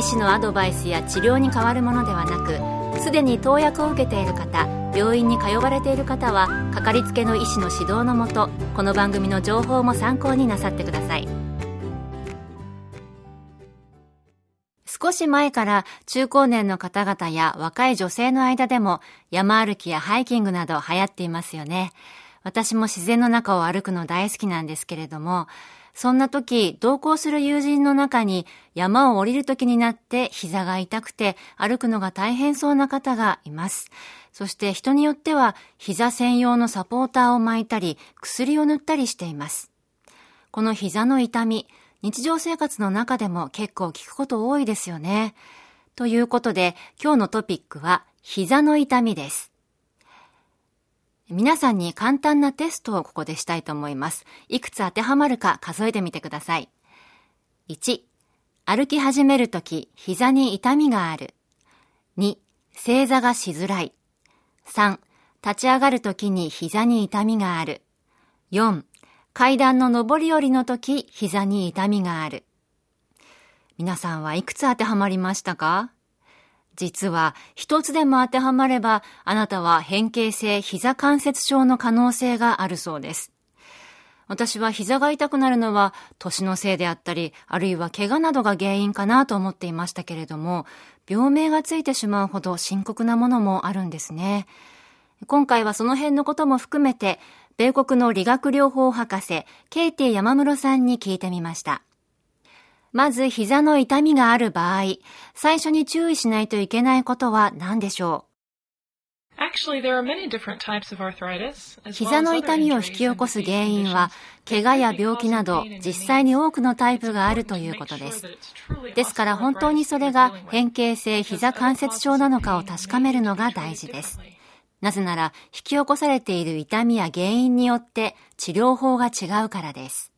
医師のアドバイスや治療に変わるものではなくすでに投薬を受けている方病院に通われている方はかかりつけの医師の指導のもとこの番組の情報も参考になさってください少し前から中高年の方々や若い女性の間でも山歩きやハイキングなど流行っていますよね。私も自然の中を歩くの大好きなんですけれども、そんな時、同行する友人の中に山を降りる時になって膝が痛くて歩くのが大変そうな方がいます。そして人によっては膝専用のサポーターを巻いたり薬を塗ったりしています。この膝の痛み、日常生活の中でも結構聞くこと多いですよね。ということで今日のトピックは膝の痛みです。皆さんに簡単なテストをここでしたいと思います。いくつ当てはまるか数えてみてください。1、歩き始めるとき膝に痛みがある。2、正座がしづらい。3、立ち上がるときに膝に痛みがある。4、階段の上り下りのとき膝に痛みがある。皆さんはいくつ当てはまりましたか？実は一つでも当てはまればあなたは変形性膝関節症の可能性があるそうです。私は膝が痛くなるのは年のせいであったり、あるいは怪我などが原因かなと思っていましたけれども、病名がついてしまうほど深刻なものもあるんですね。今回はその辺のことも含めて、米国の理学療法博士、ケイティ山室さんに聞いてみました。まず膝の痛みがある場合、最初に注意しないといけないことは何でしょう？膝の痛みを引き起こす原因は、怪我や病気など実際に多くのタイプがあるということです。ですから本当にそれが変形性膝関節症なのかを確かめるのが大事です。なぜなら引き起こされている痛みや原因によって治療法が違うからです。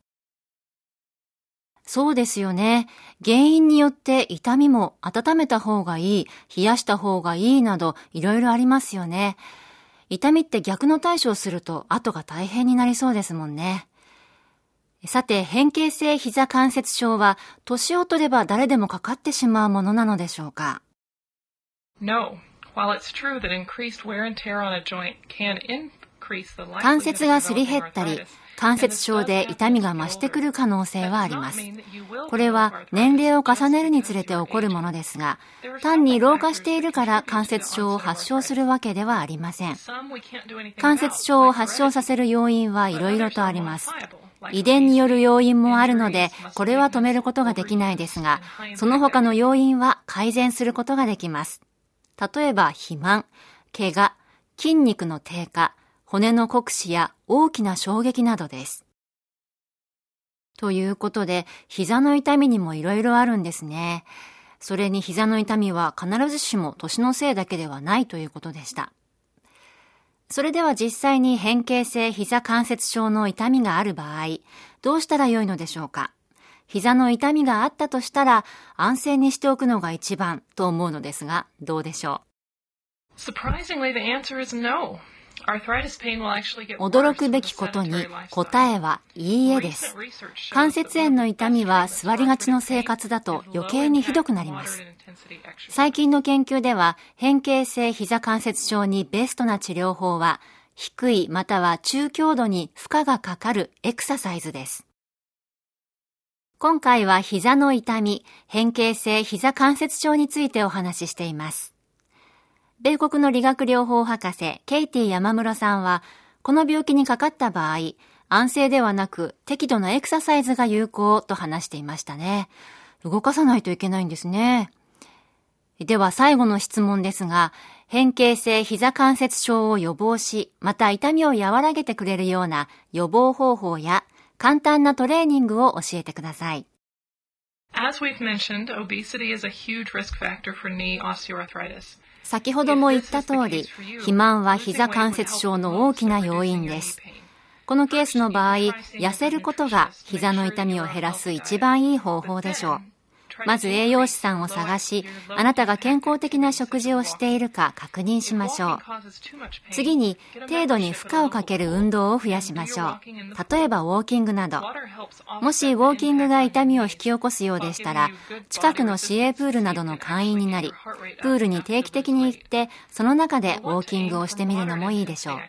そうですよね。原因によって痛みも温めた方がいい、冷やした方がいいなどいろいろありますよね。痛みって逆の対処をすると後が大変になりそうですもんね。さて、変形性膝関節症は年を取れば誰でもかかってしまうものなのでしょうか？No. While it's true that increased wear and tear on a joint can in 関節がすり減ったり、関節症で痛みが増してくる可能性はあります。これは年齢を重ねるにつれて起こるものですが、単に老化しているから関節症を発症するわけではありません。関節症を発症させる要因はいろいろとあります。遺伝による要因もあるので、これは止めることができないですが、その他の要因は改善することができます。例えば、肥満、怪我、筋肉の低下、骨の酷使や大きな衝撃などです。ということで、膝の痛みにもいろいろあるんですね。それに膝の痛みは必ずしも年のせいだけではないということでした。それでは実際に変形性膝関節症の痛みがある場合、どうしたらよいのでしょうか？膝の痛みがあったとしたら安静にしておくのが一番と思うのですが、どうでしょう？Surprisingly, the answer is no. 驚くべきことに答えはいいえです。関節炎の痛みは座りがちの生活だと余計にひどくなります。最近の研究では変形性膝関節症にベストな治療法は低いまたは中強度に負荷がかかるエクササイズです。今回は膝の痛み、変形性膝関節症についてお話ししています。米国の理学療法博士、ケイティ山室さんは、この病気にかかった場合、安静ではなく適度なエクササイズが有効と話していましたね。動かさないといけないんですね。では最後の質問ですが、変形性膝関節症を予防し、また痛みを和らげてくれるような予防方法や簡単なトレーニングを教えてください。As we've mentioned, obesity is a huge risk factor for knee osteoarthritis. 先ほども言った通り、肥満は膝関節症の大きな要因です。このケースの場合、痩せることが膝の痛みを減らす一番いい方法でしょう。まず栄養士さんを探し、あなたが健康的な食事をしているか確認しましょう。次に、程度に負荷をかける運動を増やしましょう。例えばウォーキングなど。もしウォーキングが痛みを引き起こすようでしたら、近くの市営プールなどの会員になり、プールに定期的に行って、その中でウォーキングをしてみるのもいいでしょう。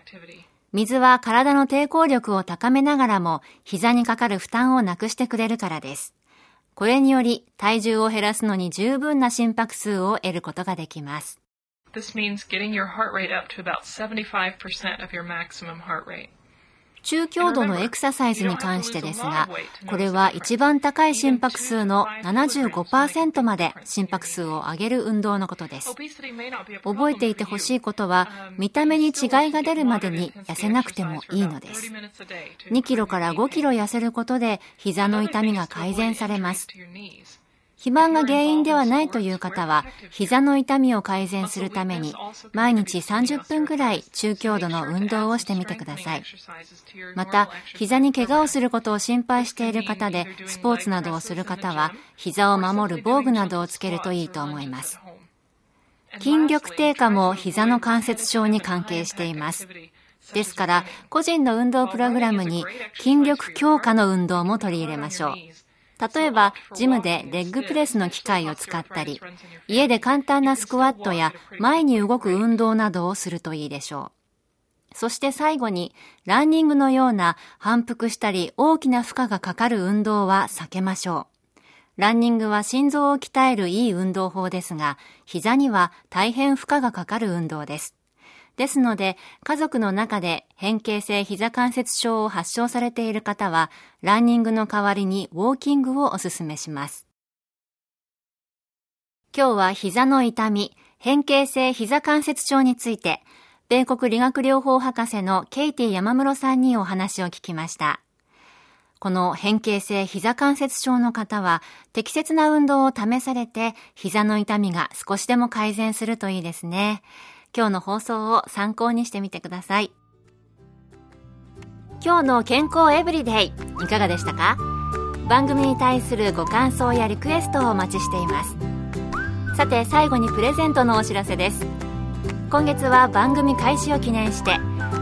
水は体の抵抗力を高めながらも膝にかかる負担をなくしてくれるからです。これにより体重を減らすのに十分な心拍数を得ることができます。This means getting your heart rate up to about 75% of your maximum heart rate. 中強度のエクササイズに関してですが、これは一番高い心拍数の75%まで心拍数を上げる運動のことです。覚えていてほしいことは、見た目に違いが出るまでに痩せなくてもいいのです。2キロから5キロ痩せることで膝の痛みが改善されます。肥満が原因ではないという方は、膝の痛みを改善するために、毎日30分くらい中強度の運動をしてみてください。また、膝に怪我をすることを心配している方で、スポーツなどをする方は、膝を守る防具などをつけるといいと思います。筋力低下も膝の関節症に関係しています。ですから、個人の運動プログラムに筋力強化の運動も取り入れましょう。例えば、ジムでレッグプレスの機械を使ったり、家で簡単なスクワットや前に動く運動などをするといいでしょう。そして最後に、ランニングのような反復したり大きな負荷がかかる運動は避けましょう。ランニングは心臓を鍛えるいい運動法ですが、膝には大変負荷がかかる運動です。ですので、家族の中で変形性膝関節症を発症されている方は、ランニングの代わりにウォーキングをお勧めします。今日は膝の痛み、変形性膝関節症について、米国理学療法博士のケイティ山室さんにお話を聞きました。この変形性膝関節症の方は適切な運動を試されて膝の痛みが少しでも改善するといいですね。今日の放送を参考にしてみてください。今日の健康エブリデイいかがでしたか？番組に対するご感想やリクエストをお待ちしています。さて最後にプレゼントのお知らせです。今月は番組開始を記念して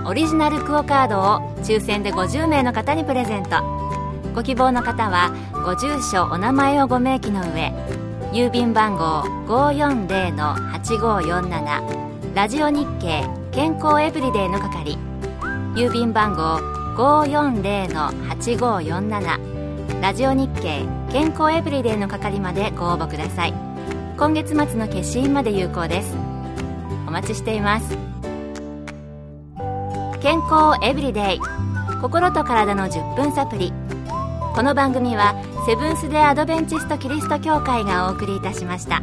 オリジナルクオカードを抽選で50名の方にプレゼント。ご希望の方はご住所お名前をご明記の上郵便番号540-8547ラジオ日経健康エブリデイの係郵便番号540-8547ラジオ日経健康エブリデイの係までご応募ください。今月末の消印まで有効です。お待ちしています。健康エブリデイ心と体の10分サプリ。この番組はセブンス・デ・アドベンチスト・キリスト教会がお送りいたしました。